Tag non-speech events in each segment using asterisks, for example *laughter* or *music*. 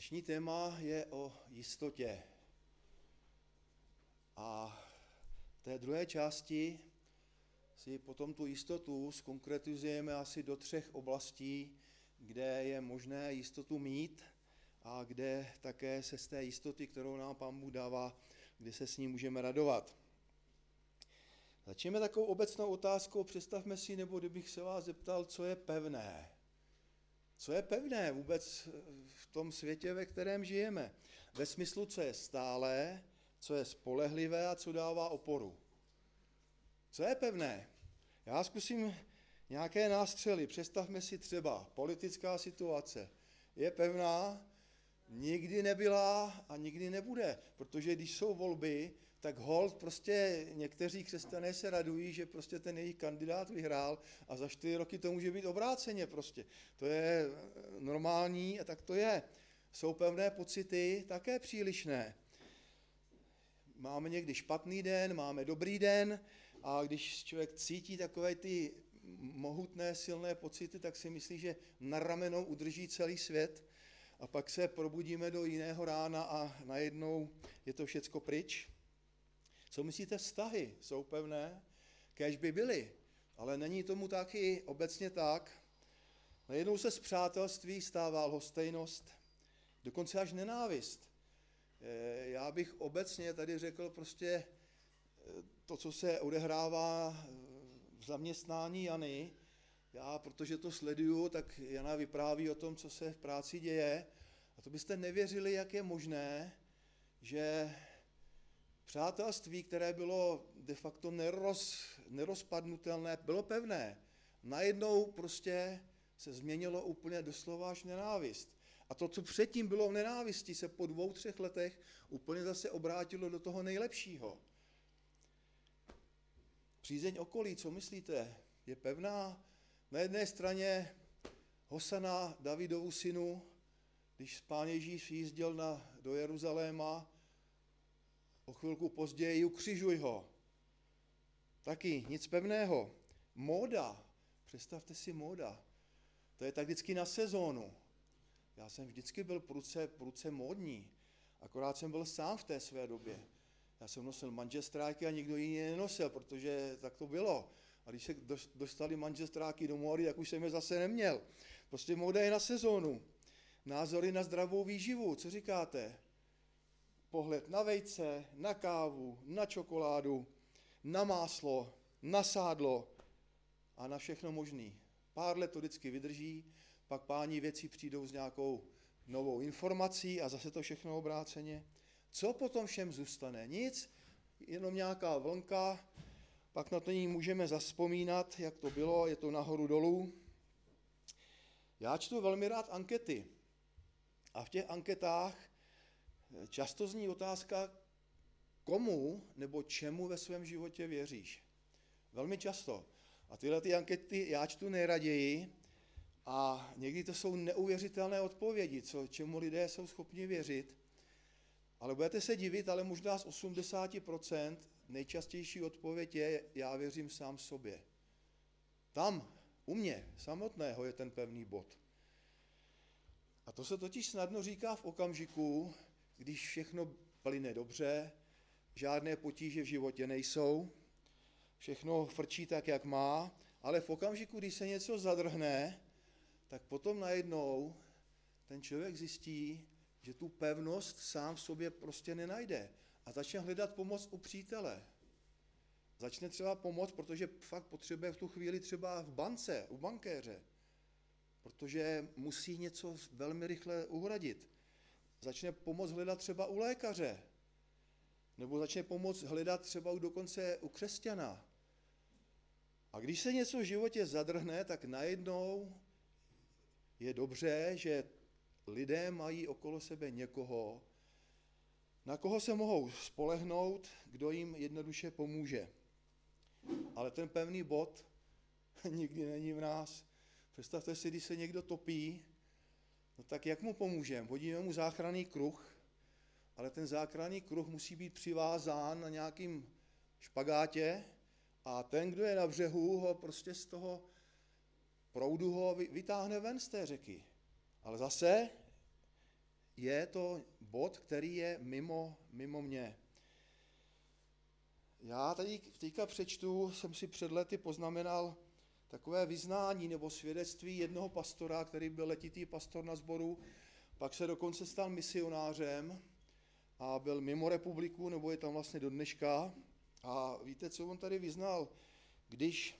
Dnešní téma je o jistotě. A v té druhé části si potom tu jistotu skonkretizujeme asi do třech oblastí, kde je možné jistotu mít a kde také se z té jistoty, kterou nám Pán Bůh dává, kde se s ní můžeme radovat. Začneme takovou obecnou otázkou, představme si, nebo kdybych se vás zeptal, co je pevné. Co je pevné vůbec v tom světě, ve kterém žijeme? Ve smyslu, co je stálé, co je spolehlivé a co dává oporu. Co je pevné? Já zkusím nějaké nástřely. Představme si třeba politická situace. Je pevná, nikdy nebyla a nikdy nebude, protože když jsou volby, tak hold prostě někteří křesťané se radují, že prostě ten jejich kandidát vyhrál a za čtyři roky to může být obráceně prostě. To je normální a tak to je. Jsou pevné pocity také přílišné. Máme někdy špatný den, máme dobrý den a když člověk cítí takové ty mohutné, silné pocity, tak si myslí, že na ramenou udrží celý svět a pak se probudíme do jiného rána a najednou je to všecko pryč. Co myslíte, vztahy jsou pevné? Kéž by byly, ale není tomu taky obecně tak. Najednou se z přátelství stává lhostejnost, dokonce až nenávist. Eh, já bych obecně tady řekl prostě eh, to, co se odehrává eh, v zaměstnání Jany, já, protože to sleduju, tak Jana vypráví o tom, co se v práci děje. A to byste nevěřili, jak je možné, že přátelství, které bylo de facto neroz, nerozpadnutelné, bylo pevné. Najednou prostě se změnilo úplně doslova až nenávist. A to, co předtím bylo v nenávisti, se po dvou, třech letech úplně zase obrátilo do toho nejlepšího. Přízeň okolí, co myslíte, je pevná? Na jedné straně Hosana Davidovu synu, když pán Ježíš jízdil na, do Jeruzaléma, o chvilku později ukřižuj ho. Taky nic pevného. Móda, představte si móda. To je tak vždycky na sezónu. Já jsem vždycky byl pruce, pruce módní, akorát jsem byl sám v té své době. Já jsem nosil manžestráky a nikdo jiný nenosil, protože tak to bylo. A když se dostali manžestráky do módy, tak už jsem je zase neměl. Prostě móda je na sezónu. Názory na zdravou výživu, co říkáte? Pohled na vejce, na kávu, na čokoládu, na máslo, na sádlo a na všechno možný. Pár let to vždycky vydrží, pak páni věci přijdou s nějakou novou informací a zase to všechno obráceně. Co potom všem zůstane? Nic, jenom nějaká vlnka, pak na to ní můžeme zaspomínat, jak to bylo, je to nahoru dolů. Já čtu velmi rád ankety a v těch anketách často zní otázka, komu nebo čemu ve svém životě věříš. Velmi často. A tyhle ty ankety já čtu nejraději, a někdy to jsou neuvěřitelné odpovědi, co, čemu lidé jsou schopni věřit. Ale budete se divit, ale možná z 80% nejčastější odpověď je, já věřím sám sobě. Tam, u mě, samotného, je ten pevný bod. A to se totiž snadno říká v okamžiku, když všechno plyne dobře, žádné potíže v životě nejsou, všechno frčí tak, jak má, ale v okamžiku, když se něco zadrhne, tak potom najednou ten člověk zjistí, že tu pevnost sám v sobě prostě nenajde a začne hledat pomoc u přítele. Začne třeba pomoc, protože fakt potřebuje v tu chvíli třeba v bance, u bankéře, protože musí něco velmi rychle uhradit. Začne pomoc hledat třeba u lékaře, nebo začne pomoc hledat třeba dokonce u křesťana. A když se něco v životě zadrhne, tak najednou je dobře, že lidé mají okolo sebe někoho, na koho se mohou spolehnout, kdo jim jednoduše pomůže. Ale ten pevný bod *laughs* nikdy není v nás. Představte si, když se někdo topí, no tak jak mu pomůžeme? Hodíme mu záchranný kruh, ale ten záchranný kruh musí být přivázán na nějakým špagátě a ten, kdo je na břehu, ho prostě z toho proudu ho vytáhne ven z té řeky. Ale zase je to bod, který je mimo, mimo mě. Já tady teďka přečtu, jsem si před lety poznamenal takové vyznání nebo svědectví jednoho pastora, který byl letitý pastor na sboru, pak se dokonce stal misionářem a byl mimo republiku, nebo je tam vlastně do dneška. A víte, co on tady vyznal? Když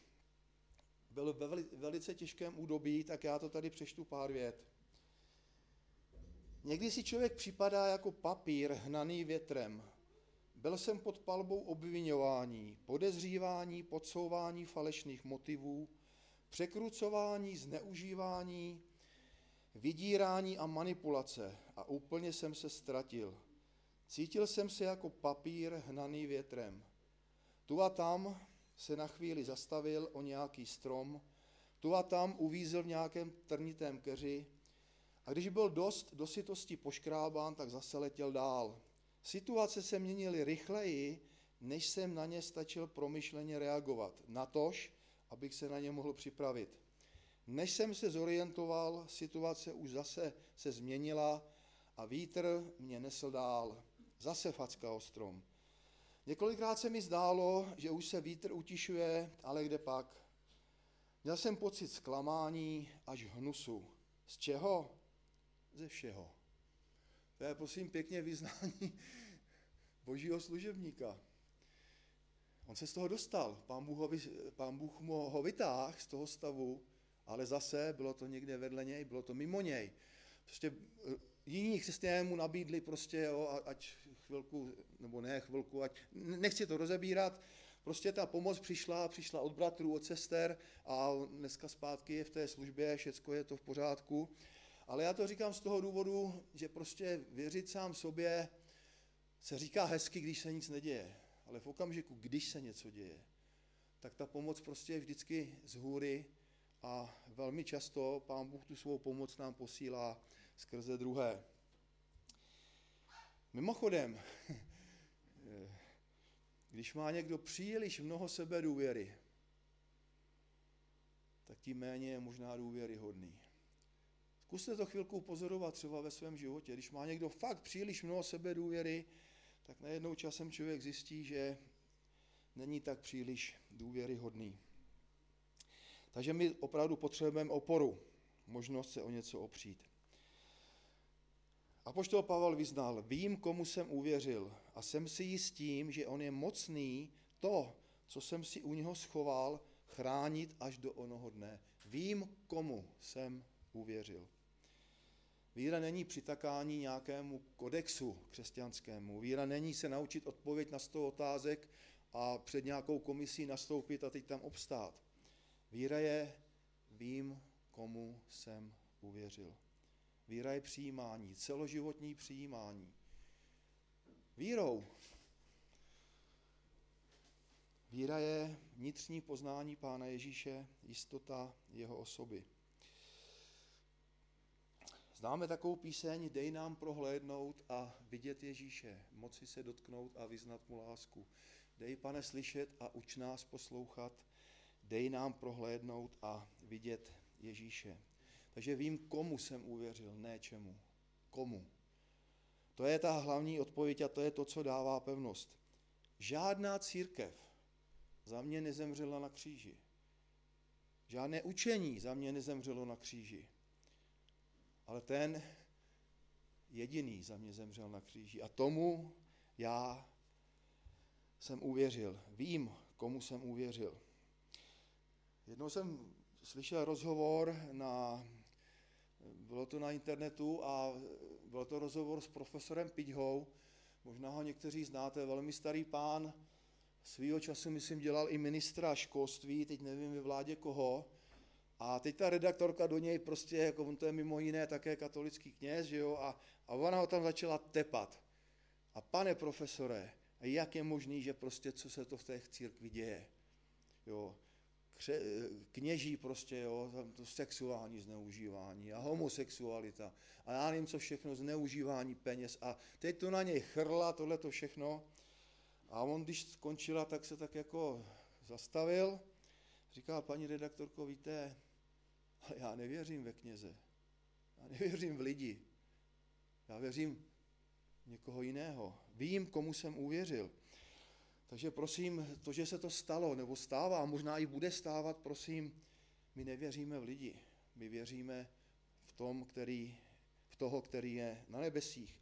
byl ve velice těžkém údobí, tak já to tady přečtu pár vět. Někdy si člověk připadá jako papír hnaný větrem. Byl jsem pod palbou obvinování, podezřívání, podsouvání falešných motivů, překrucování, zneužívání, vydírání a manipulace a úplně jsem se ztratil. Cítil jsem se jako papír hnaný větrem. Tu a tam se na chvíli zastavil o nějaký strom, tu a tam uvízl v nějakém trnitém keři a když byl dost do sytosti poškrábán, tak zase letěl dál. Situace se měnily rychleji, než jsem na ně stačil promyšleně reagovat. Natož, abych se na ně mohl připravit. Než jsem se zorientoval, situace už zase se změnila a vítr mě nesl dál. Zase facka o strom. Několikrát se mi zdálo, že už se vítr utišuje, ale kde pak? Měl jsem pocit zklamání až hnusu. Z čeho? Ze všeho. To je prosím pěkně vyznání *laughs* božího služebníka. On se z toho dostal, pán Bůh ho, pán Bůh mu ho vytáhl z toho stavu, ale zase bylo to někde vedle něj, bylo to mimo něj. Prostě eh, jiní křesťané mu nabídli prostě, jo, ať chvilku, nebo ne chvilku, ať, nechci to rozebírat, prostě ta pomoc přišla, přišla od bratrů, od sester a dneska zpátky je v té službě, všecko je to v pořádku. Ale já to říkám z toho důvodu, že prostě věřit sám sobě se říká hezky, když se nic neděje. Ale v okamžiku, když se něco děje, tak ta pomoc prostě je vždycky z hůry a velmi často Pán Bůh tu svou pomoc nám posílá skrze druhé. Mimochodem, *laughs* když má někdo příliš mnoho sebe důvěry, tak tím méně je možná důvěryhodný. Zkuste to chvilku pozorovat třeba ve svém životě. Když má někdo fakt příliš mnoho sebe důvěry, tak najednou časem člověk zjistí, že není tak příliš důvěryhodný. Takže my opravdu potřebujeme oporu, možnost se o něco opřít. A poštol Pavel vyznal, vím, komu jsem uvěřil a jsem si jistím, že on je mocný to, co jsem si u něho schoval, chránit až do onoho dne. Vím, komu jsem uvěřil. Víra není přitakání nějakému kodexu křesťanskému. Víra není se naučit odpověď na sto otázek a před nějakou komisí nastoupit a teď tam obstát. Víra je vím, komu jsem uvěřil. Víra je přijímání, celoživotní přijímání. Vírou. Víra je vnitřní poznání Pána Ježíše, jistota jeho osoby. Známe takovou píseň, dej nám prohlédnout a vidět Ježíše, moci se dotknout a vyznat mu lásku. Dej, pane, slyšet a uč nás poslouchat, dej nám prohlédnout a vidět Ježíše. Takže vím, komu jsem uvěřil, ne čemu. Komu. To je ta hlavní odpověď a to je to, co dává pevnost. Žádná církev za mě nezemřela na kříži. Žádné učení za mě nezemřelo na kříži. Ale ten jediný za mě zemřel na kříži. A tomu já jsem uvěřil. Vím, komu jsem uvěřil. Jednou jsem slyšel rozhovor na, bylo to na internetu a byl to rozhovor s profesorem Piďhou, možná ho někteří znáte, velmi starý pán, svýho času, myslím, dělal i ministra školství, teď nevím ve vládě koho, a teď ta redaktorka do něj prostě, jako on to je mimo jiné také katolický kněz, že jo, a, a ona ho tam začala tepat. A pane profesore, jak je možný, že prostě co se to v té církvi děje? Jo, kře, kněží prostě, jo, to sexuální zneužívání a homosexualita a já nevím, co všechno, zneužívání peněz a teď to na něj chrla, tohle to všechno. A on, když skončila, tak se tak jako zastavil, říká, paní redaktorko, víte, ale já nevěřím ve kněze. Já nevěřím v lidi. Já věřím někoho jiného. Vím, komu jsem uvěřil. Takže prosím, to, že se to stalo, nebo stává, možná i bude stávat, prosím, my nevěříme v lidi. My věříme v tom, který, v toho, který je na nebesích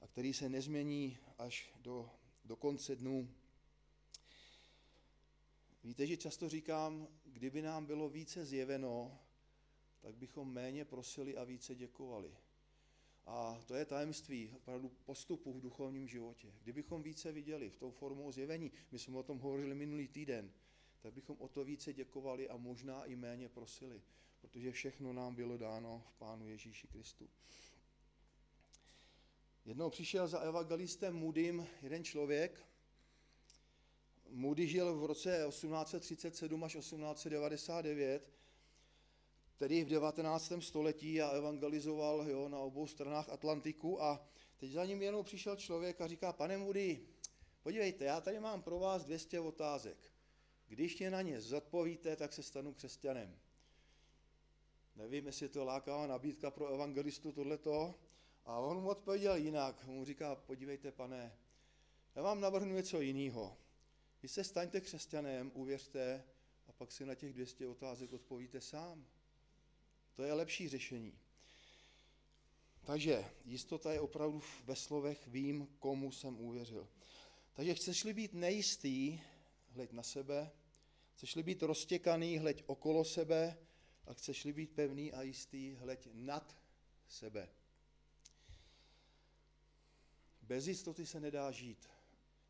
a který se nezmění až do, do konce dnů. Víte, že často říkám, kdyby nám bylo více zjeveno, tak bychom méně prosili a více děkovali. A to je tajemství opravdu postupu v duchovním životě. Kdybychom více viděli v tou formou zjevení, my jsme o tom hovořili minulý týden, tak bychom o to více děkovali a možná i méně prosili, protože všechno nám bylo dáno v Pánu Ježíši Kristu. Jednou přišel za evangelistem Moodym jeden člověk. Moody žil v roce 1837 až 1899 tedy v 19. století a evangelizoval jo, na obou stranách Atlantiku a teď za ním jenom přišel člověk a říká, pane Moody, podívejte, já tady mám pro vás 200 otázek. Když mě na ně zodpovíte, tak se stanu křesťanem. Nevím, jestli je to lákavá nabídka pro evangelistu tohleto. A on mu odpověděl jinak. Mu říká, podívejte, pane, já vám navrhnu něco jiného. Vy se staňte křesťanem, uvěřte, a pak si na těch 200 otázek odpovíte sám. To je lepší řešení. Takže jistota je opravdu ve slovech vím, komu jsem uvěřil. Takže chceš-li být nejistý, hleď na sebe, chceš-li být roztěkaný, hleď okolo sebe a chceš-li být pevný a jistý, hleď nad sebe. Bez jistoty se nedá žít.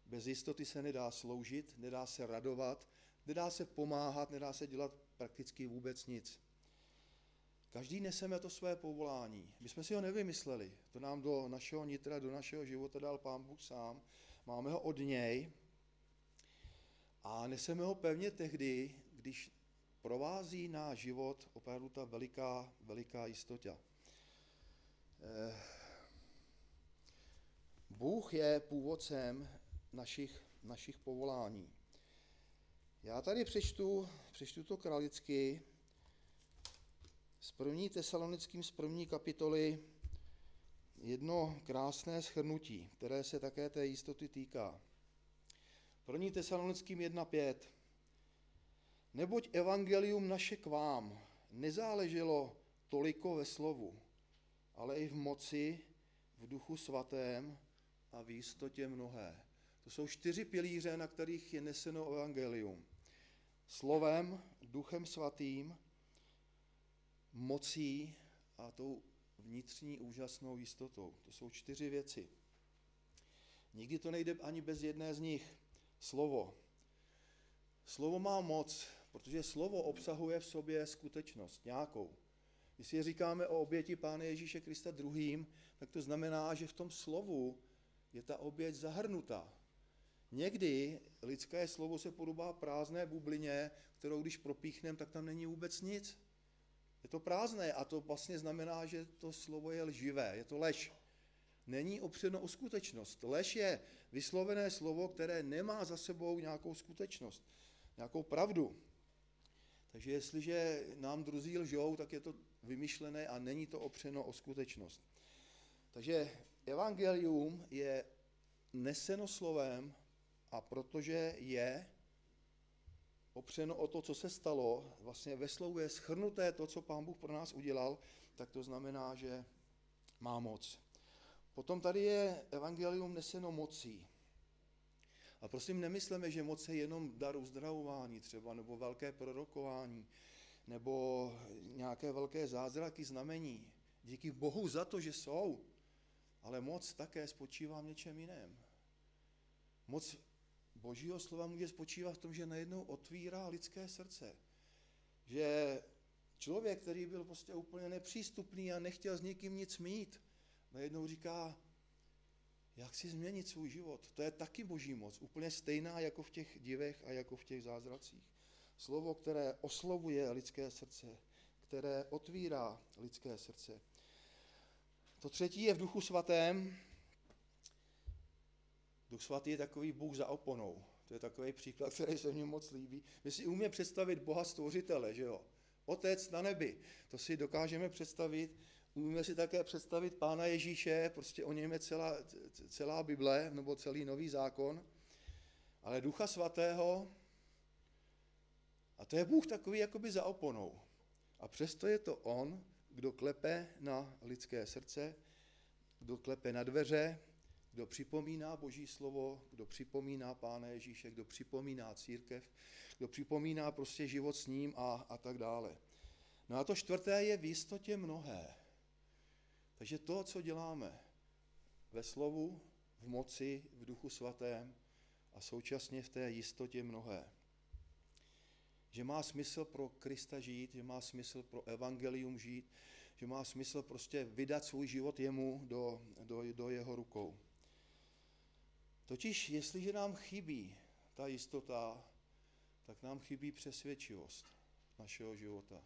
Bez jistoty se nedá sloužit, nedá se radovat, nedá se pomáhat, nedá se dělat prakticky vůbec nic. Každý neseme to své povolání. My jsme si ho nevymysleli. To nám do našeho nitra, do našeho života dal Pán Bůh sám. Máme ho od něj. A neseme ho pevně tehdy, když provází náš život opravdu ta veliká, veliká jistota. Eh, Bůh je původcem našich, našich povolání. Já tady přečtu, přečtu to kralicky, z první tesalonickým z první kapitoly jedno krásné schrnutí, které se také té jistoty týká. První tesalonickým 1.5. Neboť evangelium naše k vám nezáleželo toliko ve slovu, ale i v moci, v duchu svatém a v jistotě mnohé. To jsou čtyři pilíře, na kterých je neseno evangelium. Slovem, duchem svatým, mocí a tou vnitřní úžasnou jistotou. To jsou čtyři věci. Nikdy to nejde ani bez jedné z nich. Slovo. Slovo má moc, protože slovo obsahuje v sobě skutečnost nějakou. Když si říkáme o oběti Pána Ježíše Krista druhým, tak to znamená, že v tom slovu je ta oběť zahrnutá. Někdy lidské slovo se podobá prázdné bublině, kterou když propíchnem, tak tam není vůbec nic. Je to prázdné a to vlastně znamená, že to slovo je lživé, je to lež. Není opřeno o skutečnost. Lež je vyslovené slovo, které nemá za sebou nějakou skutečnost, nějakou pravdu. Takže jestliže nám druzí lžou, tak je to vymyšlené a není to opřeno o skutečnost. Takže evangelium je neseno slovem a protože je, opřeno o to, co se stalo, vlastně ve slovu je schrnuté to, co Pán Bůh pro nás udělal, tak to znamená, že má moc. Potom tady je evangelium neseno mocí. A prosím, nemyslíme, že moc je jenom dar uzdravování třeba, nebo velké prorokování, nebo nějaké velké zázraky, znamení. Díky Bohu za to, že jsou, ale moc také spočívá v něčem jiném. Moc božího slova může spočívat v tom, že najednou otvírá lidské srdce. Že člověk, který byl prostě úplně nepřístupný a nechtěl s nikým nic mít, najednou říká, jak si změnit svůj život. To je taky boží moc, úplně stejná jako v těch divech a jako v těch zázracích. Slovo, které oslovuje lidské srdce, které otvírá lidské srdce. To třetí je v duchu svatém, Duch svatý je takový Bůh za oponou. To je takový příklad, který se mně moc líbí. My si umíme představit Boha stvořitele, že jo? Otec na nebi. To si dokážeme představit umíme si také představit Pána Ježíše, prostě o něm je celá, celá Bible, nebo celý Nový zákon, ale Ducha Svatého, a to je Bůh takový jakoby za oponou. A přesto je to On, kdo klepe na lidské srdce, kdo klepe na dveře, kdo připomíná Boží slovo, kdo připomíná Pána Ježíše, kdo připomíná církev, kdo připomíná prostě život s ním a, a tak dále. No a to čtvrté je v jistotě mnohé. Takže to, co děláme ve slovu, v moci, v duchu svatém a současně v té jistotě mnohé. Že má smysl pro Krista žít, že má smysl pro evangelium žít, že má smysl prostě vydat svůj život jemu do, do, do jeho rukou. Totiž, jestliže nám chybí ta jistota, tak nám chybí přesvědčivost našeho života.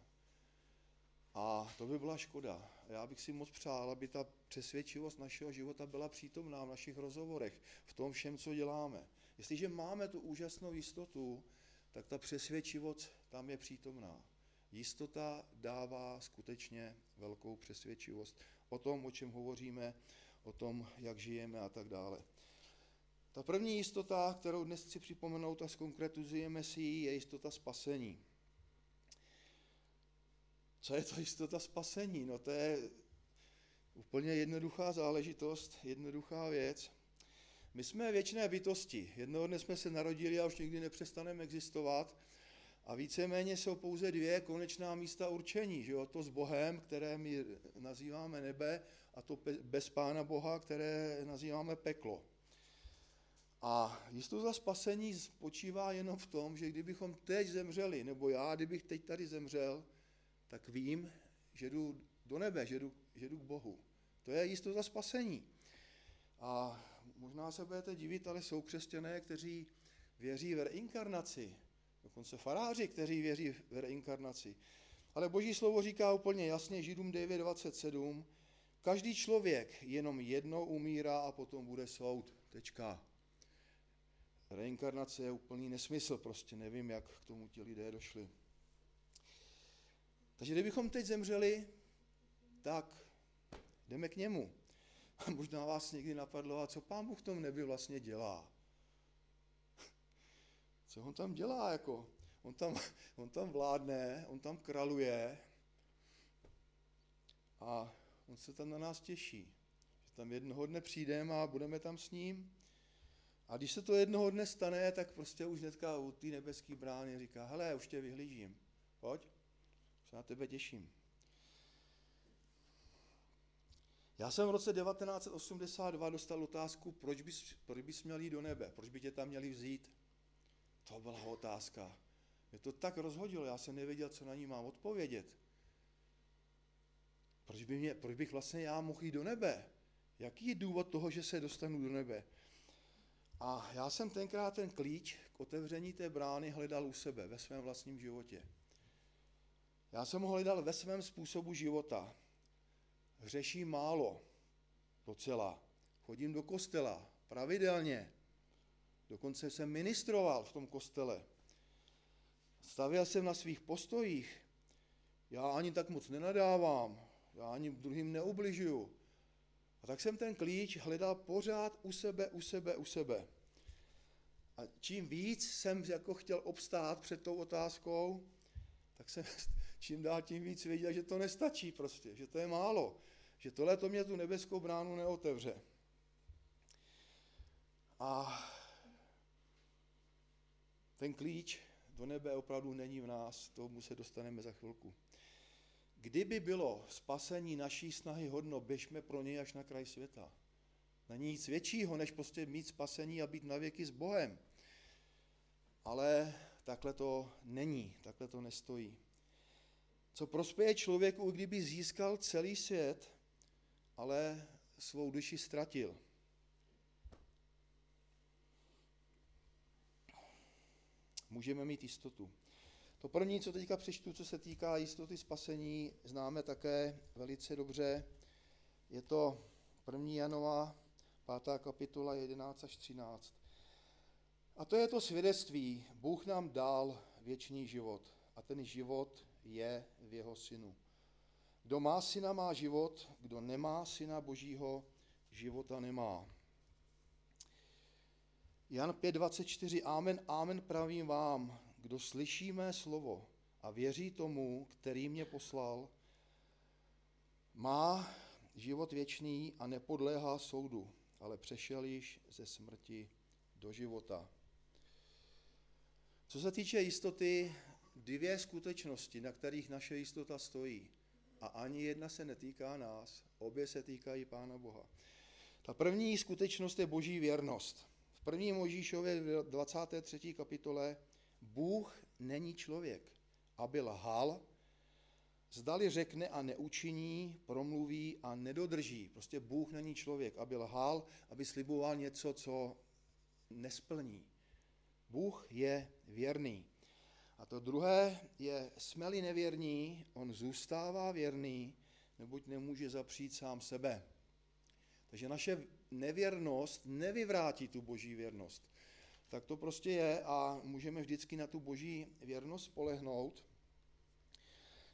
A to by byla škoda. Já bych si moc přál, aby ta přesvědčivost našeho života byla přítomná v našich rozhovorech, v tom všem, co děláme. Jestliže máme tu úžasnou jistotu, tak ta přesvědčivost tam je přítomná. Jistota dává skutečně velkou přesvědčivost o tom, o čem hovoříme, o tom, jak žijeme a tak dále. Ta první jistota, kterou dnes chci připomenout a zkonkretizujeme si ji, je jistota spasení. Co je to jistota spasení? No to je úplně jednoduchá záležitost, jednoduchá věc. My jsme věčné bytosti. Jednoho dne jsme se narodili a už nikdy nepřestaneme existovat. A víceméně jsou pouze dvě konečná místa určení. Že jo? To s Bohem, které my nazýváme nebe, a to bez Pána Boha, které nazýváme peklo. A jistota spasení spočívá jenom v tom, že kdybychom teď zemřeli, nebo já, kdybych teď tady zemřel, tak vím, že jdu do nebe, že jdu, že jdu k Bohu. To je jistota spasení. A možná se budete divit, ale jsou křesťané, kteří věří v reinkarnaci. Dokonce faráři, kteří věří v reinkarnaci. Ale Boží slovo říká úplně jasně, Židům 9.27, každý člověk jenom jednou umírá a potom bude soud. Tečka. Reinkarnace je úplný nesmysl, prostě nevím, jak k tomu ti lidé došli. Takže kdybychom teď zemřeli, tak jdeme k němu. A možná vás někdy napadlo, a co pán Bůh v tom nebi vlastně dělá? Co on tam dělá? Jako? On, tam, on tam vládne, on tam kraluje a on se tam na nás těší. Že tam jednoho dne přijdeme a budeme tam s ním. A když se to jednoho dne stane, tak prostě už hnedka u té nebeské brány říká, hele, už tě vyhlížím, pojď, se na tebe těším. Já jsem v roce 1982 dostal otázku, proč bys, proč bys měl jít do nebe, proč by tě tam měli vzít. To byla otázka. Mě to tak rozhodilo, já jsem nevěděl, co na ní mám odpovědět. Proč, by mě, proč bych vlastně já mohl jít do nebe? Jaký je důvod toho, že se dostanu do nebe? A já jsem tenkrát ten klíč k otevření té brány hledal u sebe, ve svém vlastním životě. Já jsem ho hledal ve svém způsobu života. Hřeším málo, docela. Chodím do kostela, pravidelně. Dokonce jsem ministroval v tom kostele. Stavěl jsem na svých postojích. Já ani tak moc nenadávám, já ani druhým neubližuju. A tak jsem ten klíč hledal pořád u sebe, u sebe, u sebe. A čím víc jsem jako chtěl obstát před tou otázkou, tak jsem *laughs* čím dál tím víc věděl, že to nestačí prostě, že to je málo, že tohle to mě tu nebeskou bránu neotevře. A ten klíč do nebe opravdu není v nás, tomu se dostaneme za chvilku. Kdyby bylo spasení naší snahy hodno, běžme pro něj až na kraj světa. Není nic většího, než prostě mít spasení a být navěky s Bohem. Ale takhle to není, takhle to nestojí. Co prospěje člověku, kdyby získal celý svět, ale svou duši ztratil. Můžeme mít jistotu. To první, co teďka přečtu, co se týká jistoty spasení, známe také velice dobře. Je to 1. Janova, 5. kapitola 11 až 13. A to je to svědectví. Bůh nám dal věčný život a ten život je v jeho synu. Kdo má syna, má život, kdo nemá syna božího, života nemá. Jan 5.24. Amen, amen pravím vám, kdo slyší mé slovo a věří tomu, který mě poslal, má život věčný a nepodléhá soudu, ale přešel již ze smrti do života. Co se týče jistoty, dvě skutečnosti, na kterých naše jistota stojí. A ani jedna se netýká nás, obě se týkají Pána Boha. Ta první skutečnost je boží věrnost. V první Možíšově 23. kapitole Bůh není člověk, aby lhal, zdali řekne a neučiní, promluví a nedodrží. Prostě Bůh není člověk, aby lhal, aby sliboval něco, co nesplní. Bůh je věrný. A to druhé je, jsme-li nevěrní, on zůstává věrný, neboť nemůže zapřít sám sebe. Takže naše nevěrnost nevyvrátí tu boží věrnost. Tak to prostě je a můžeme vždycky na tu boží věrnost spolehnout.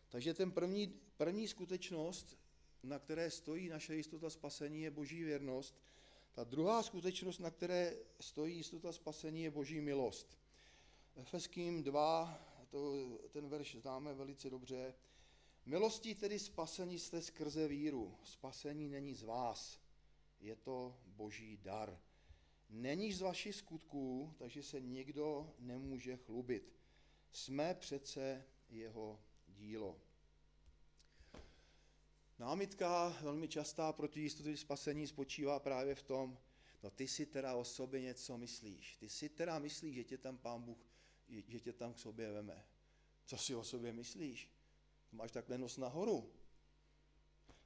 Takže ten první, první skutečnost, na které stojí naše jistota spasení, je boží věrnost. Ta druhá skutečnost, na které stojí jistota spasení, je boží milost. Efeským 2, to, ten verš známe velice dobře. Milostí tedy spasení jste skrze víru. Spasení není z vás, je to boží dar. Není z vašich skutků, takže se nikdo nemůže chlubit. Jsme přece jeho dílo. Námitka velmi častá proti jistotě spasení spočívá právě v tom, no ty si teda o sobě něco myslíš. Ty si teda myslíš, že tě tam pán Bůh, že tě tam k sobě veme. Co si o sobě myslíš? Máš takhle nos nahoru.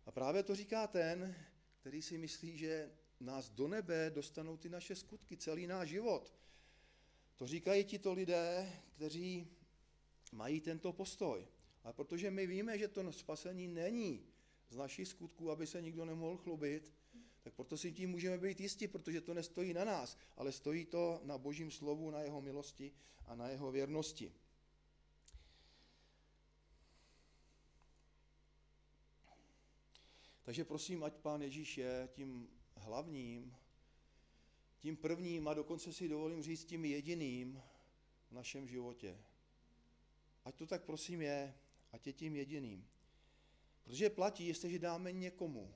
A právě to říká ten, který si myslí, že nás do nebe dostanou ty naše skutky, celý náš život. To říkají ti to lidé, kteří mají tento postoj. Ale protože my víme, že to spasení není z našich skutků, aby se nikdo nemohl chlubit, tak proto si tím můžeme být jistí, protože to nestojí na nás, ale stojí to na božím slovu, na jeho milosti a na jeho věrnosti. Takže prosím, ať pán Ježíš je tím hlavním, tím prvním a dokonce si dovolím říct tím jediným v našem životě. Ať to tak prosím je, ať je tím jediným. Protože platí, jestliže dáme někomu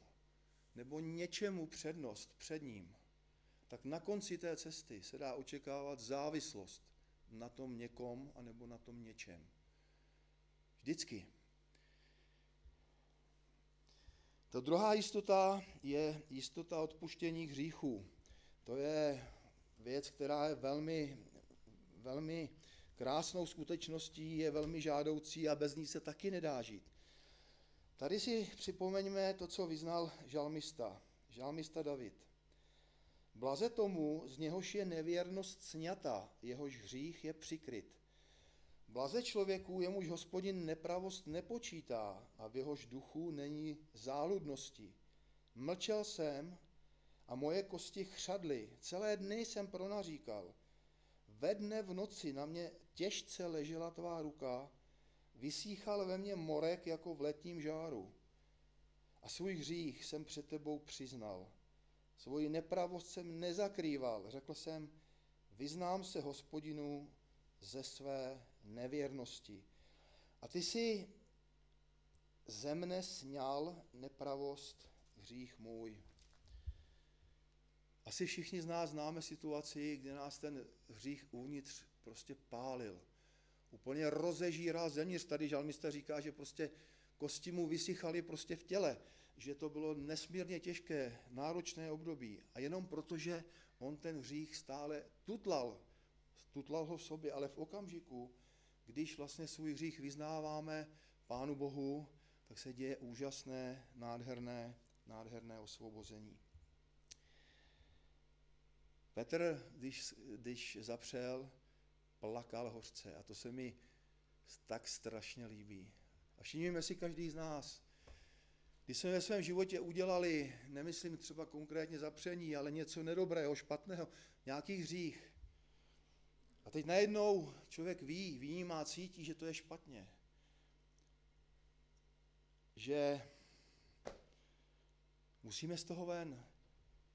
nebo něčemu přednost před ním, tak na konci té cesty se dá očekávat závislost na tom někom anebo na tom něčem. Vždycky. Ta druhá jistota je jistota odpuštění hříchů. To je věc, která je velmi, velmi krásnou skutečností, je velmi žádoucí a bez ní se taky nedá žít. Tady si připomeňme to, co vyznal žalmista, žalmista David. Blaze tomu, z něhož je nevěrnost sňata, jehož hřích je přikryt. Blaze člověku, jemuž hospodin nepravost nepočítá a v jehož duchu není záludnosti. Mlčel jsem a moje kosti chřadly, celé dny jsem pronaříkal. Ve dne v noci na mě těžce ležela tvá ruka, vysíchal ve mně morek jako v letním žáru. A svůj hřích jsem před tebou přiznal. Svoji nepravost jsem nezakrýval. Řekl jsem, vyznám se hospodinu ze své nevěrnosti. A ty si ze mne sňal nepravost, hřích můj. Asi všichni z nás známe situaci, kdy nás ten hřích uvnitř prostě pálil. Úplně rozežíral zevnitř. Tady žalmista říká, že prostě kosti mu vysychaly prostě v těle, že to bylo nesmírně těžké, náročné období. A jenom protože on ten hřích stále tutlal, tutlal ho v sobě, ale v okamžiku, když vlastně svůj hřích vyznáváme Pánu Bohu, tak se děje úžasné, nádherné, nádherné osvobození. Petr, když, když zapřel, plakal hořce a to se mi tak strašně líbí. A všimněme si každý z nás, když jsme ve svém životě udělali, nemyslím třeba konkrétně zapření, ale něco nedobrého, špatného, nějaký hřích, a teď najednou člověk ví, vnímá, cítí, že to je špatně. že musíme z toho ven.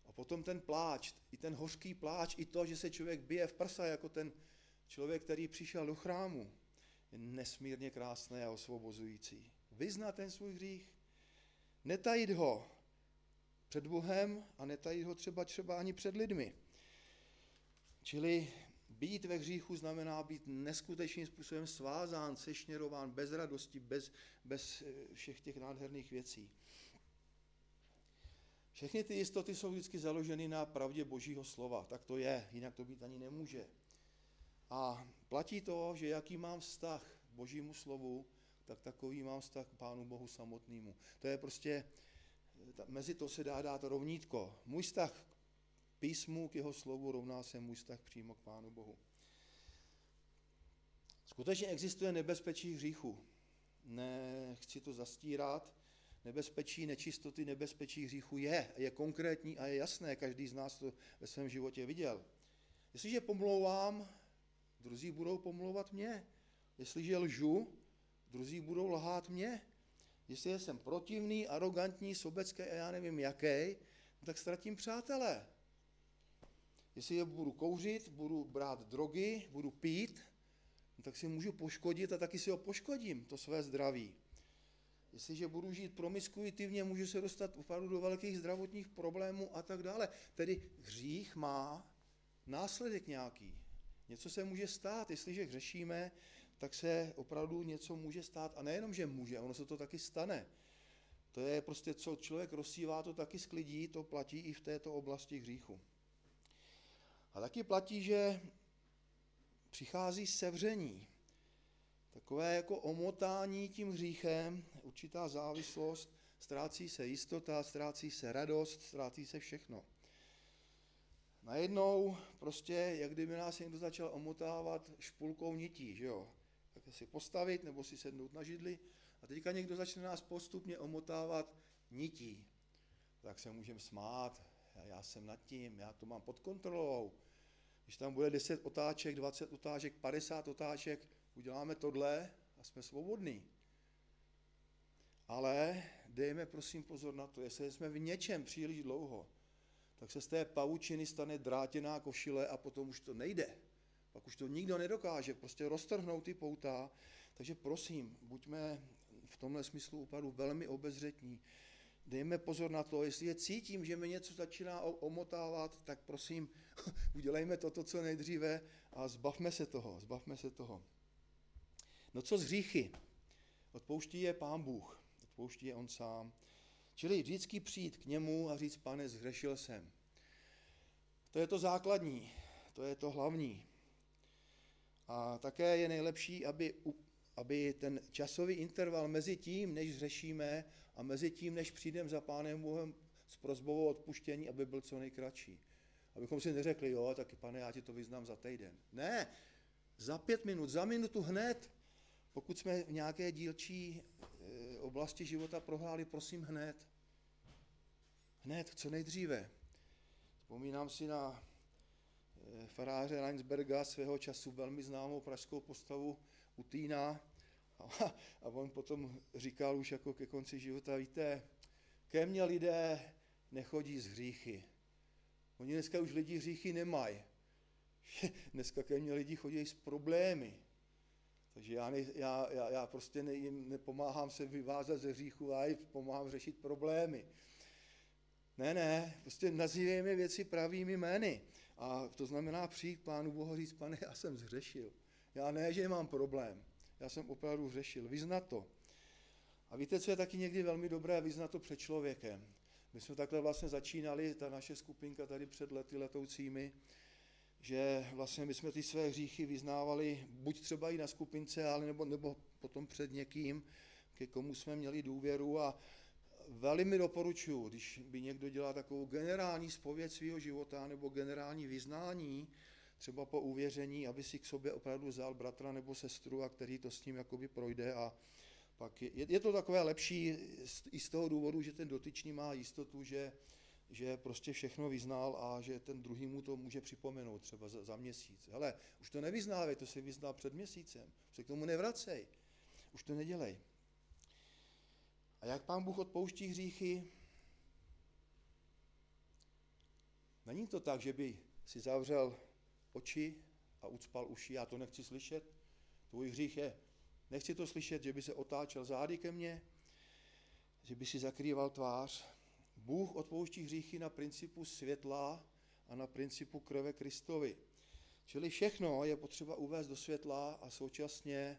A potom ten pláč, i ten hořký pláč, i to, že se člověk bije v prsa, jako ten člověk, který přišel do chrámu, je nesmírně krásné a osvobozující. Vyznat ten svůj hřích, netajit ho před Bohem a netajit ho třeba třeba ani před lidmi. Čili být ve hříchu znamená být neskutečným způsobem svázán, sešněrován, bez radosti, bez, bez eh, všech těch nádherných věcí. Všechny ty jistoty jsou vždycky založeny na pravdě Božího slova. Tak to je, jinak to být ani nemůže. A platí to, že jaký mám vztah k Božímu slovu, tak takový mám vztah k Pánu Bohu samotnému. To je prostě, mezi to se dá dát rovnítko. Můj vztah k písmu, k jeho slovu rovná se můj vztah přímo k Pánu Bohu. Skutečně existuje nebezpečí hříchu. Nechci to zastírat, nebezpečí nečistoty, nebezpečí hříchu je, je konkrétní a je jasné, každý z nás to ve svém životě viděl. Jestliže pomlouvám, druzí budou pomlouvat mě. Jestliže lžu, druzí budou lhát mě. Jestli jsem protivný, arrogantní, sobecký a já nevím jaký, tak ztratím přátelé. Jestli je budu kouřit, budu brát drogy, budu pít, tak si můžu poškodit a taky si ho poškodím, to své zdraví. Jestliže budu žít promiskuitivně, můžu se dostat opravdu do velkých zdravotních problémů a tak dále. Tedy hřích má následek nějaký. Něco se může stát, jestliže hřešíme, tak se opravdu něco může stát. A nejenom, že může, ono se to taky stane. To je prostě, co člověk rozsívá, to taky sklidí, to platí i v této oblasti hříchu. A taky platí, že přichází sevření. Takové jako omotání tím hříchem, určitá závislost, ztrácí se jistota, ztrácí se radost, ztrácí se všechno. Najednou prostě, jak kdyby nás někdo začal omotávat špulkou nití, že jo? Tak si postavit nebo si sednout na židli a teďka někdo začne nás postupně omotávat nití. Tak se můžeme smát, já jsem nad tím, já to mám pod kontrolou. Když tam bude 10 otáček, 20 otáček, 50 otáček, uděláme tohle a jsme svobodní. Ale dejme prosím pozor na to, jestli jsme v něčem příliš dlouho, tak se z té pavučiny stane drátěná košile a potom už to nejde. Pak už to nikdo nedokáže, prostě roztrhnout ty pouta. Takže prosím, buďme v tomhle smyslu opravdu velmi obezřetní. Dejme pozor na to, jestli je cítím, že mi něco začíná omotávat, tak prosím, *laughs* udělejme toto co nejdříve a zbavme se toho, zbavme se toho. No co z hříchy? Odpouští je Pán Bůh, odpouští je On sám. Čili vždycky přijít k němu a říct, pane, zhřešil jsem. To je to základní, to je to hlavní. A také je nejlepší, aby, aby ten časový interval mezi tím, než zřešíme a mezi tím, než přijdeme za Pánem Bohem s prozbou odpuštění, aby byl co nejkratší. Abychom si neřekli, jo, tak pane, já ti to vyznám za týden. Ne, za pět minut, za minutu hned. Pokud jsme v nějaké dílčí oblasti života prohráli, prosím hned. Hned, co nejdříve. Vzpomínám si na e, faráře Reinsberga, svého času velmi známou pražskou postavu u Týna. A, a on potom říkal už jako ke konci života, víte, ke mně lidé nechodí z hříchy. Oni dneska už lidi hříchy nemají. *laughs* Dneska ke mně lidi chodí s problémy. Takže já, ne, já, já, já prostě ne, jim nepomáhám se vyvázat ze hříchu, já jim pomáhám řešit problémy. Ne, ne, prostě nazývejme věci pravými jmény. A to znamená přijít Pánu Bohu říct, pane, já jsem zřešil. Já ne, že mám problém. Já jsem opravdu zřešil. Vyznat to. A víte, co je taky někdy velmi dobré? Vyznat to před člověkem. My jsme takhle vlastně začínali, ta naše skupinka tady před lety letoucími, že vlastně my jsme ty své hříchy vyznávali buď třeba i na skupince, ale nebo, nebo potom před někým, ke komu jsme měli důvěru. A velmi doporučuji, když by někdo dělal takovou generální spověď svého života nebo generální vyznání, třeba po uvěření, aby si k sobě opravdu vzal bratra nebo sestru a který to s ním jakoby projde. A pak je, je to takové lepší i z toho důvodu, že ten dotyčný má jistotu, že, že prostě všechno vyznal a že ten druhý mu to může připomenout třeba za, za měsíc. Hele, už to nevyznávej, to si vyznal před měsícem, už se k tomu nevracej, už to nedělej. A jak pán Bůh odpouští hříchy? Není to tak, že by si zavřel oči a ucpal uši, já to nechci slyšet. Tvůj hřích je, nechci to slyšet, že by se otáčel zády ke mně, že by si zakrýval tvář. Bůh odpouští hříchy na principu světla a na principu krve Kristovi. Čili všechno je potřeba uvést do světla a současně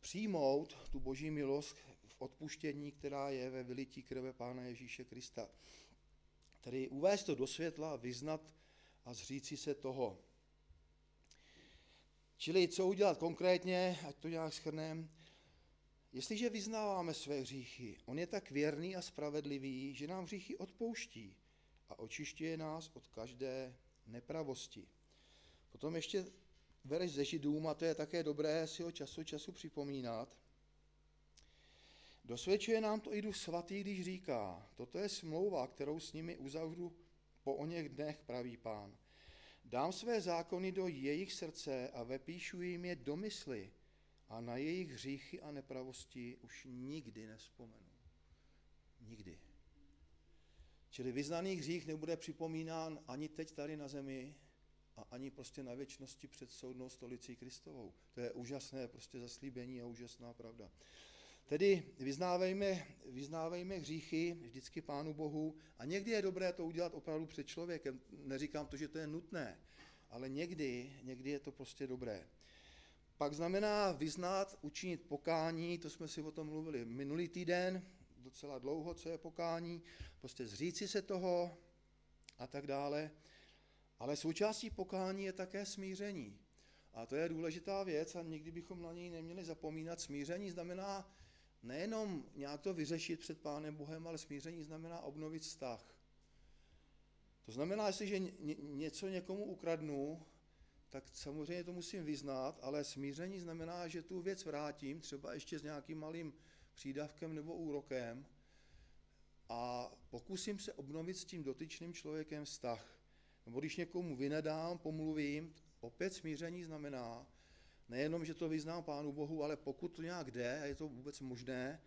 přijmout tu boží milost v odpuštění, která je ve vylití krve Pána Ježíše Krista. Tedy uvést to do světla, vyznat a zříci se toho. Čili co udělat konkrétně, ať to nějak schrneme. Jestliže vyznáváme své hříchy, on je tak věrný a spravedlivý, že nám hříchy odpouští a očišťuje nás od každé nepravosti. Potom ještě vereš ze Židům, a to je také dobré si ho času času připomínat. Dosvědčuje nám to i Duch Svatý, když říká, toto je smlouva, kterou s nimi uzavřu po o něch dnech, praví pán. Dám své zákony do jejich srdce a vepíšu jim je do mysli a na jejich hříchy a nepravosti už nikdy nespomenu. Nikdy. Čili vyznaný hřích nebude připomínán ani teď tady na zemi, a ani prostě na věčnosti před soudnou stolicí Kristovou. To je úžasné prostě zaslíbení a úžasná pravda. Tedy vyznávejme, vyznávejme hříchy vždycky Pánu Bohu a někdy je dobré to udělat opravdu před člověkem. Neříkám to, že to je nutné, ale někdy, někdy je to prostě dobré. Pak znamená vyznat, učinit pokání, to jsme si o tom mluvili minulý týden, docela dlouho, co je pokání, prostě zříci se toho a tak dále. Ale součástí pokání je také smíření. A to je důležitá věc a nikdy bychom na něj neměli zapomínat. Smíření znamená nejenom nějak to vyřešit před Pánem Bohem, ale smíření znamená obnovit vztah. To znamená, jestliže něco někomu ukradnu, tak samozřejmě to musím vyznat, ale smíření znamená, že tu věc vrátím, třeba ještě s nějakým malým přídavkem nebo úrokem a pokusím se obnovit s tím dotyčným člověkem vztah. Nebo když někomu vynedám, pomluvím, opět smíření znamená, nejenom, že to vyznám Pánu Bohu, ale pokud to nějak jde a je to vůbec možné,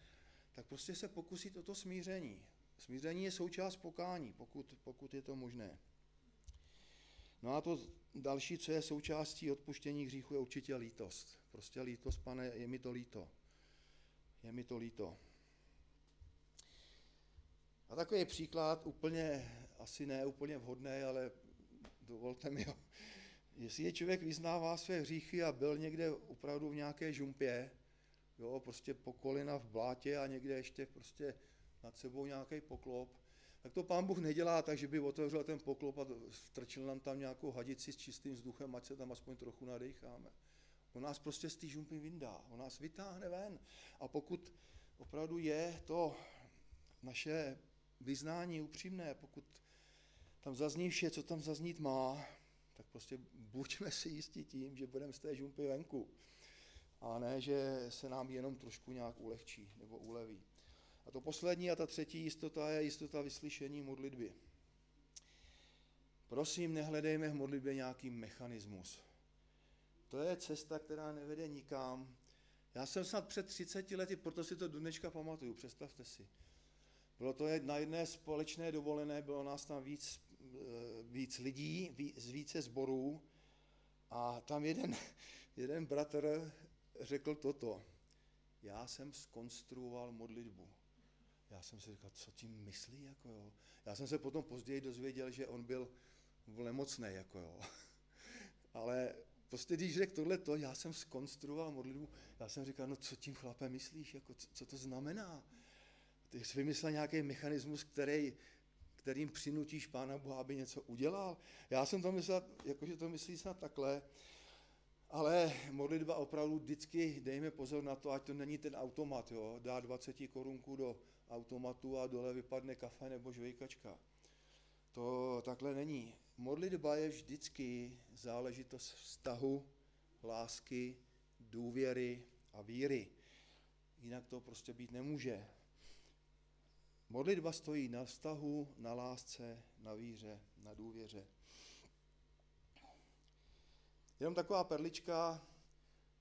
tak prostě se pokusit o to smíření. Smíření je součást pokání, pokud, pokud je to možné. No a to další, co je součástí odpuštění hříchu, je určitě lítost. Prostě lítost, pane, je mi to líto. Je mi to líto. A takový příklad, úplně, asi ne úplně vhodný, ale dovolte mi ho. Jestli je člověk vyznává své hříchy a byl někde opravdu v nějaké žumpě, jo, prostě po kolina v blátě a někde ještě prostě nad sebou nějaký poklop, tak to pán Bůh nedělá tak, že by otevřel ten poklop a strčil nám tam nějakou hadici s čistým vzduchem, ať se tam aspoň trochu nadecháme. On nás prostě z té žumpy vyndá, on nás vytáhne ven. A pokud opravdu je to naše vyznání upřímné, pokud tam zazní vše, co tam zaznít má, tak prostě buďme si jistí tím, že budeme z té žumpy venku. A ne, že se nám jenom trošku nějak ulehčí nebo uleví. A to poslední a ta třetí jistota je jistota vyslyšení modlitby. Prosím, nehledejme v modlitbě nějaký mechanismus. To je cesta, která nevede nikam. Já jsem snad před 30 lety, proto si to do dneška pamatuju, představte si. Bylo to na jedné společné dovolené, bylo nás tam víc Eh, víc lidí, z více zborů a tam jeden, *laughs* jeden bratr řekl toto. Já jsem skonstruoval modlitbu. Já jsem si říkal, co tím myslí, jako jo. Já jsem se potom později dozvěděl, že on byl, nemocný, jako jo. *laughs* Ale prostě když řekl tohle to, já jsem skonstruoval modlitbu, já jsem říkal, no co tím chlape myslíš, jako co, co to znamená? Ty jsi vymyslel nějaký mechanismus, který kterým přinutíš Pána Boha, aby něco udělal. Já jsem to myslel, jakože to myslí snad takhle, ale modlitba opravdu vždycky dejme pozor na to, ať to není ten automat, jo, dá 20 korunku do automatu a dole vypadne kafe nebo žvejkačka. To takhle není. Modlitba je vždycky záležitost vztahu, lásky, důvěry a víry. Jinak to prostě být nemůže. Modlitba stojí na vztahu, na lásce, na víře, na důvěře. Jenom taková perlička,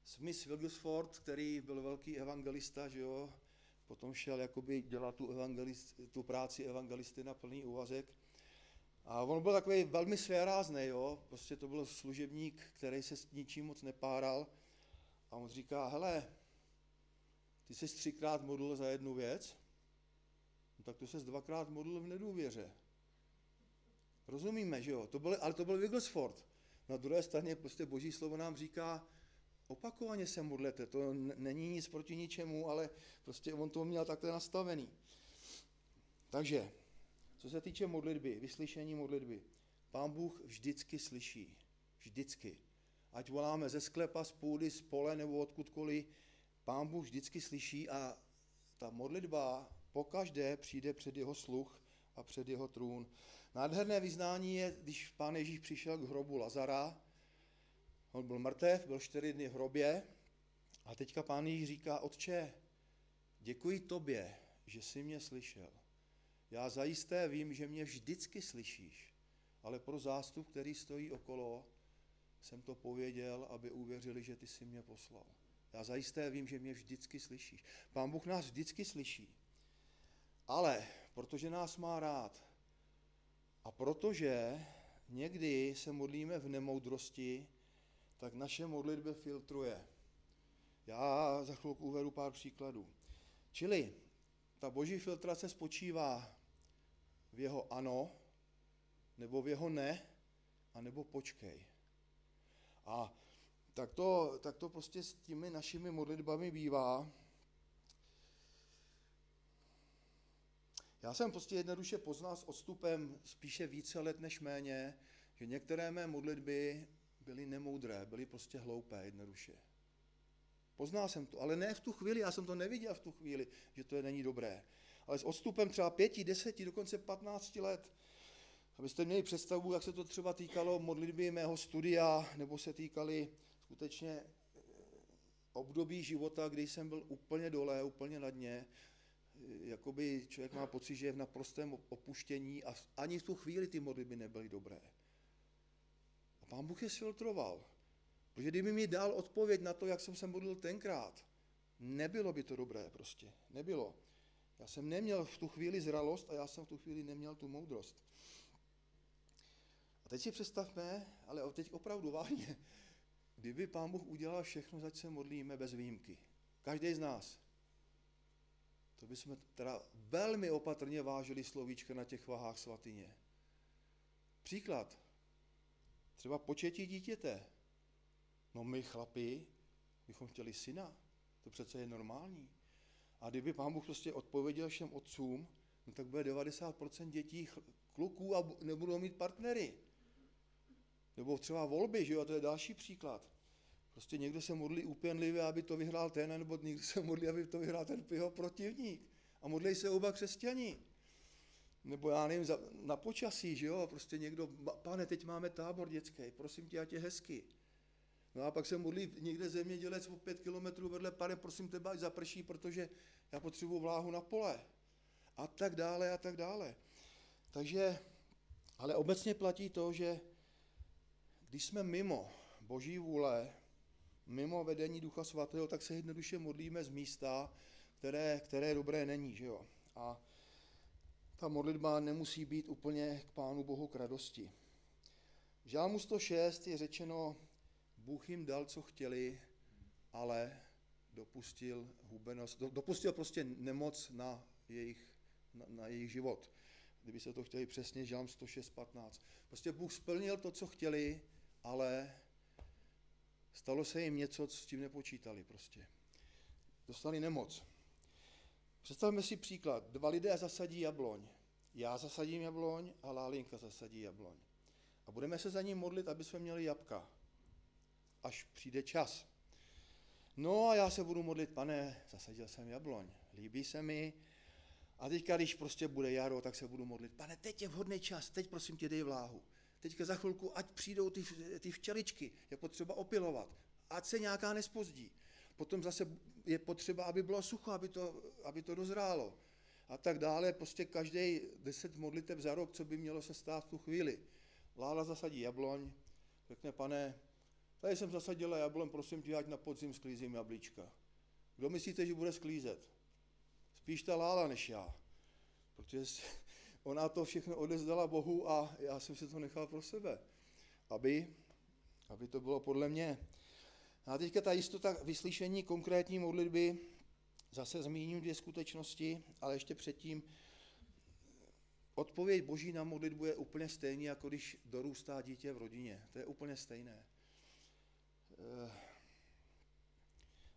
Smith Wigglesford, který byl velký evangelista, že jo, potom šel jakoby dělat tu, evangelist, tu práci evangelisty na plný úvazek. A on byl takový velmi svérázný, jo, prostě to byl služebník, který se s ničím moc nepáral. A on říká, hele, ty jsi třikrát modlil za jednu věc, no tak to se dvakrát modlil v nedůvěře. Rozumíme, že jo? To byl, ale to byl Wigglesford. Na druhé straně prostě boží slovo nám říká, opakovaně se modlete, to není nic proti ničemu, ale prostě on to měl takhle nastavený. Takže, co se týče modlitby, vyslyšení modlitby, pán Bůh vždycky slyší. Vždycky. Ať voláme ze sklepa, z půdy, z pole nebo odkudkoliv, pán Bůh vždycky slyší a ta modlitba pokaždé přijde před jeho sluch a před jeho trůn. Nádherné vyznání je, když pán Ježíš přišel k hrobu Lazara, on byl mrtev, byl čtyři dny v hrobě a teďka pán Ježíš říká, otče, děkuji tobě, že jsi mě slyšel. Já zajisté vím, že mě vždycky slyšíš, ale pro zástup, který stojí okolo, jsem to pověděl, aby uvěřili, že ty jsi mě poslal. Já zajisté vím, že mě vždycky slyšíš. Pán Bůh nás vždycky slyší. Ale protože nás má rád a protože někdy se modlíme v nemoudrosti, tak naše modlitba filtruje. Já za chvilku uvedu pár příkladů. Čili ta boží filtrace spočívá v jeho ano, nebo v jeho ne, a nebo počkej. A tak to, tak to prostě s těmi našimi modlitbami bývá. Já jsem prostě jednoduše poznal s odstupem spíše více let než méně, že některé mé modlitby byly nemoudré, byly prostě hloupé jednoduše. Poznal jsem to, ale ne v tu chvíli, já jsem to neviděl v tu chvíli, že to je není dobré. Ale s odstupem třeba pěti, deseti, dokonce patnácti let, abyste měli představu, jak se to třeba týkalo modlitby mého studia, nebo se týkaly skutečně eh, období života, kdy jsem byl úplně dole, úplně na dně, jakoby člověk má pocit, že je v naprostém opuštění a ani v tu chvíli ty modlitby nebyly dobré. A pán Bůh je sfiltroval. Protože kdyby mi dal odpověď na to, jak jsem se modlil tenkrát, nebylo by to dobré prostě. Nebylo. Já jsem neměl v tu chvíli zralost a já jsem v tu chvíli neměl tu moudrost. A teď si představme, ale teď opravdu vážně, kdyby pán Bůh udělal všechno, zač se modlíme bez výjimky. Každý z nás. To bychom teda velmi opatrně vážili slovíčka na těch vahách svatyně. Příklad. Třeba početí dítěte. No my chlapi bychom chtěli syna. To přece je normální. A kdyby pán Bůh prostě odpověděl všem otcům, no tak bude 90% dětí kluků a nebudou mít partnery. Nebo třeba volby, že jo, a to je další příklad. Prostě někdo se modlí úpěnlivě, aby to vyhrál ten, nebo někdo se modlí, aby to vyhrál ten jeho protivník. A modlí se oba křesťani. Nebo já nevím, na počasí, že jo, prostě někdo, pane, teď máme tábor dětský, prosím tě, ať je hezky. No a pak se modlí někde zemědělec o pět kilometrů vedle, pane, prosím tebe, ať zaprší, protože já potřebuji vláhu na pole. A tak dále, a tak dále. Takže, ale obecně platí to, že když jsme mimo boží vůle, mimo vedení Ducha Svatého, tak se jednoduše modlíme z místa, které, které dobré není. Že jo? A ta modlitba nemusí být úplně k Pánu Bohu k radosti. V Žálmu 106 je řečeno, Bůh jim dal, co chtěli, ale dopustil hubenost, dopustil prostě nemoc na jejich, na, na jejich život. Kdyby se to chtěli přesně, Žálm 106.15. Prostě Bůh splnil to, co chtěli, ale Stalo se jim něco, s tím nepočítali prostě. Dostali nemoc. Představme si příklad. Dva lidé zasadí jabloň. Já zasadím jabloň a Lálinka zasadí jabloň. A budeme se za ním modlit, aby jsme měli jabka. Až přijde čas. No a já se budu modlit, pane, zasadil jsem jabloň, líbí se mi. A teďka, když prostě bude jaro, tak se budu modlit, pane, teď je vhodný čas, teď prosím tě dej vláhu teďka za chvilku, ať přijdou ty, ty včeličky, je potřeba opilovat, ať se nějaká nespozdí. Potom zase je potřeba, aby bylo sucho, aby to, aby to dozrálo. A tak dále, prostě každý deset modlitev za rok, co by mělo se stát v tu chvíli. Lála zasadí jabloň, řekne, pane, tady jsem zasadila jabloň, prosím tě, ať na podzim sklízím jablíčka. Kdo myslíte, že bude sklízet? spíš ta Lála než já. Protože ona to všechno odezdala Bohu a já jsem si to nechal pro sebe. Aby, aby to bylo podle mě. A teďka ta jistota vyslyšení konkrétní modlitby, zase zmíním dvě skutečnosti, ale ještě předtím odpověď Boží na modlitbu je úplně stejný, jako když dorůstá dítě v rodině. To je úplně stejné. Eh,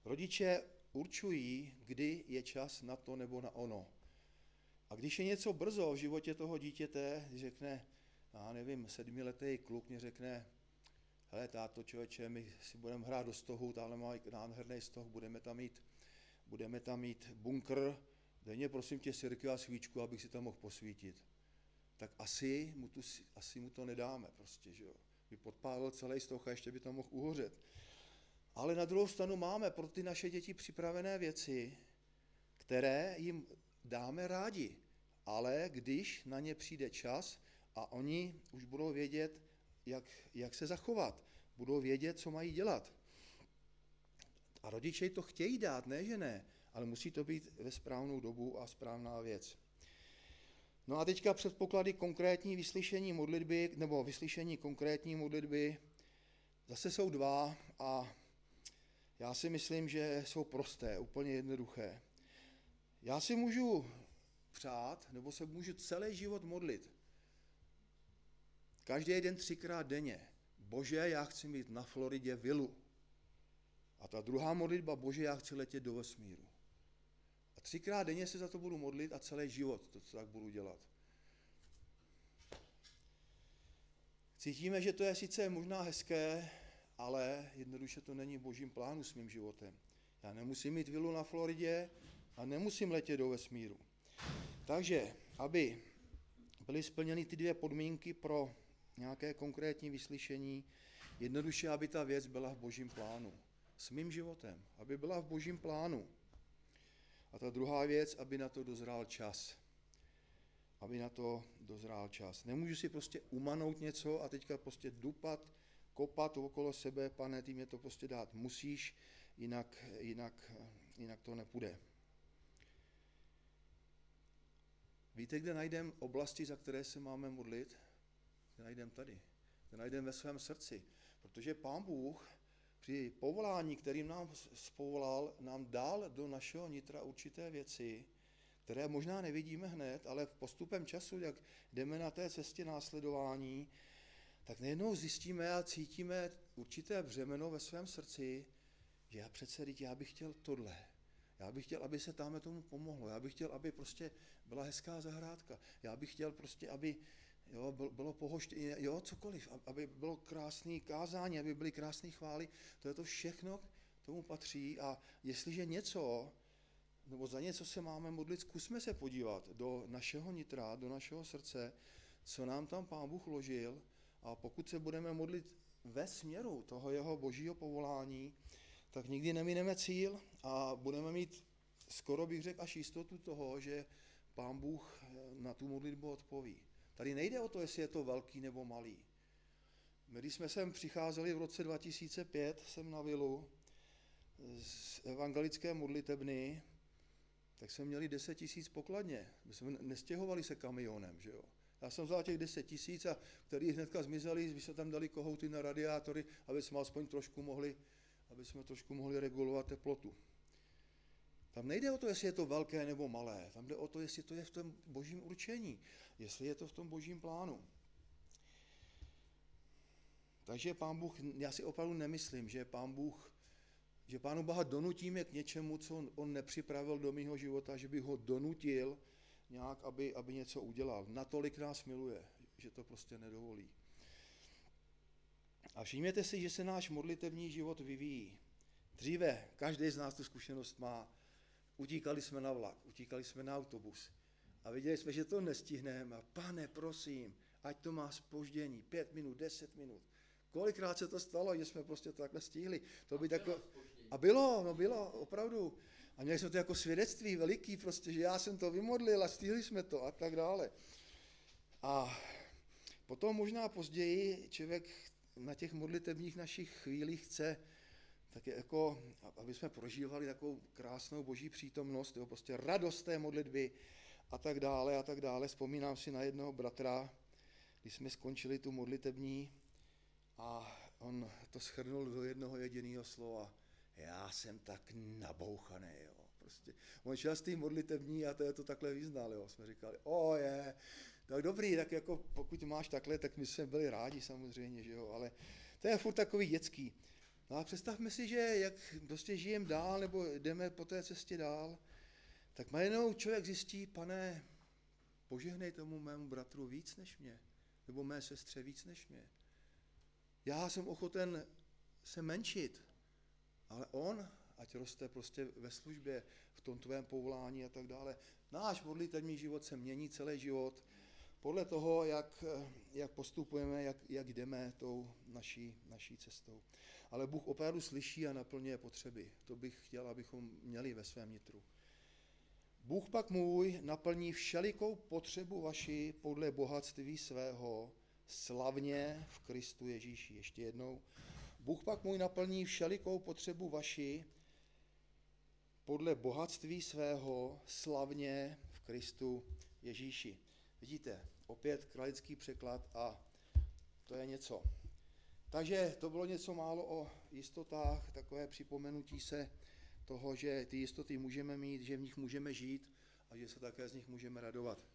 rodiče určují, kdy je čas na to nebo na ono. A když je něco brzo v životě toho dítěte, řekne, já nevím, sedmiletý kluk mě řekne, hele táto člověče, my si budeme hrát do stohu, tamhle má nádherný stoh, budeme tam mít, budeme tam mít bunkr, dej mě prosím tě sirky a svíčku, abych si tam mohl posvítit. Tak asi mu, tu, asi mu to nedáme prostě, že jo. By podpálil celý stoch a ještě by tam mohl uhořet. Ale na druhou stranu máme pro ty naše děti připravené věci, které jim dáme rádi. Ale když na ně přijde čas a oni už budou vědět, jak, jak se zachovat, budou vědět, co mají dělat. A rodiče to chtějí dát, ne že ne, ale musí to být ve správnou dobu a správná věc. No a teďka předpoklady konkrétní vyslyšení modlitby, nebo vyslyšení konkrétní modlitby, zase jsou dva a já si myslím, že jsou prosté, úplně jednoduché. Já si můžu přát, nebo se můžu celý život modlit. Každý den třikrát denně. Bože, já chci mít na Floridě vilu. A ta druhá modlitba, Bože, já chci letět do vesmíru. A třikrát denně se za to budu modlit a celý život to tak budu dělat. Cítíme, že to je sice možná hezké, ale jednoduše to není božím plánu s mým životem. Já nemusím mít vilu na Floridě a nemusím letět do vesmíru. Takže, aby byly splněny ty dvě podmínky pro nějaké konkrétní vyslyšení, jednoduše, aby ta věc byla v božím plánu. S mým životem, aby byla v božím plánu. A ta druhá věc, aby na to dozrál čas. Aby na to dozrál čas. Nemůžu si prostě umanout něco a teďka prostě dupat kopat okolo sebe, pane, ty mě to prostě dát musíš, jinak, jinak, jinak to nepůjde. Víte, kde najdeme oblasti, za které se máme modlit? Kde najdeme tady. Kde najdeme ve svém srdci. Protože Pán Bůh při povolání, kterým nám spovolal, nám dal do našeho nitra určité věci, které možná nevidíme hned, ale v postupem času, jak jdeme na té cestě následování, tak najednou zjistíme a cítíme určité břemeno ve svém srdci, že já přece, já bych chtěl tohle. Já bych chtěl, aby se tam tomu pomohlo. Já bych chtěl, aby prostě byla hezká zahrádka. Já bych chtěl prostě, aby jo, bylo pohoštění, jo, cokoliv, aby bylo krásné kázání, aby byly krásné chvály. To je to všechno, tomu patří a jestliže něco, nebo za něco se máme modlit, zkusme se podívat do našeho nitra, do našeho srdce, co nám tam Pán Bůh ložil a pokud se budeme modlit ve směru toho jeho božího povolání, tak nikdy nemineme cíl a budeme mít skoro bych řekl až jistotu toho, že pán Bůh eh, na tu modlitbu odpoví. Tady nejde o to, jestli je to velký nebo malý. My, když jsme sem přicházeli v roce 2005 sem na vilu z evangelické modlitebny, tak jsme měli 10 tisíc pokladně. My jsme nestěhovali se kamionem, že jo. Já jsem vzal těch 10 tisíc, a který hnedka zmizeli, by se tam dali kohouty na radiátory, aby jsme aspoň trošku mohli, aby jsme trošku mohli regulovat teplotu. Tam nejde o to, jestli je to velké nebo malé, tam jde o to, jestli to je v tom božím určení, jestli je to v tom božím plánu. Takže pán Bůh, já si opravdu nemyslím, že pán Bůh, že pánu Boha donutíme k něčemu, co on, on nepřipravil do mého života, že by ho donutil nějak, aby, aby něco udělal. Natolik nás miluje, že to prostě nedovolí. A všimněte si, že se náš modlitevní život vyvíjí. Dříve každý z nás tu zkušenost má. Utíkali jsme na vlak, utíkali jsme na autobus a viděli jsme, že to nestihneme. A pane, prosím, ať to má spoždění, pět minut, deset minut. Kolikrát se to stalo, že jsme prostě to takhle stihli. To by tako... A bylo, no bylo, opravdu. A měli jsme to jako svědectví veliký, prostě, že já jsem to vymodlil a stihli jsme to a tak dále. A potom možná později člověk na těch modlitebních našich chvílích chce tak je jako, aby jsme prožívali takovou krásnou boží přítomnost, jo, prostě radost té modlitby a tak dále a tak dále. Vzpomínám si na jednoho bratra, když jsme skončili tu modlitební a on to schrnul do jednoho jediného slova. Já jsem tak nabouchaný, jo. Prostě. On šel z té modlitební a to je to takhle vyznal, jo. Jsme říkali, o je, tak dobrý, tak jako pokud máš takhle, tak my jsme byli rádi samozřejmě, že jo, ale to je furt takový dětský. No a představme si, že jak prostě žijem dál, nebo jdeme po té cestě dál, tak najednou člověk zjistí, pane, požehnej tomu mému bratru víc než mě, nebo mé sestře víc než mě. Já jsem ochoten se menšit, ale on, ať roste prostě ve službě, v tom tvém povolání a tak dále. Náš modlitevní život se mění celý život podle toho, jak, jak postupujeme, jak, jak jdeme tou naší, naší cestou. Ale Bůh opravdu slyší a naplňuje potřeby. To bych chtěl, abychom měli ve svém nitru. Bůh pak můj naplní všelikou potřebu vaši podle bohatství svého, slavně v Kristu Ježíši. Ještě jednou. Bůh pak můj naplní všelikou potřebu vaši podle bohatství svého, slavně v Kristu Ježíši. Vidíte, opět kralický překlad a to je něco. Takže to bylo něco málo o jistotách, takové připomenutí se toho, že ty jistoty můžeme mít, že v nich můžeme žít a že se také z nich můžeme radovat.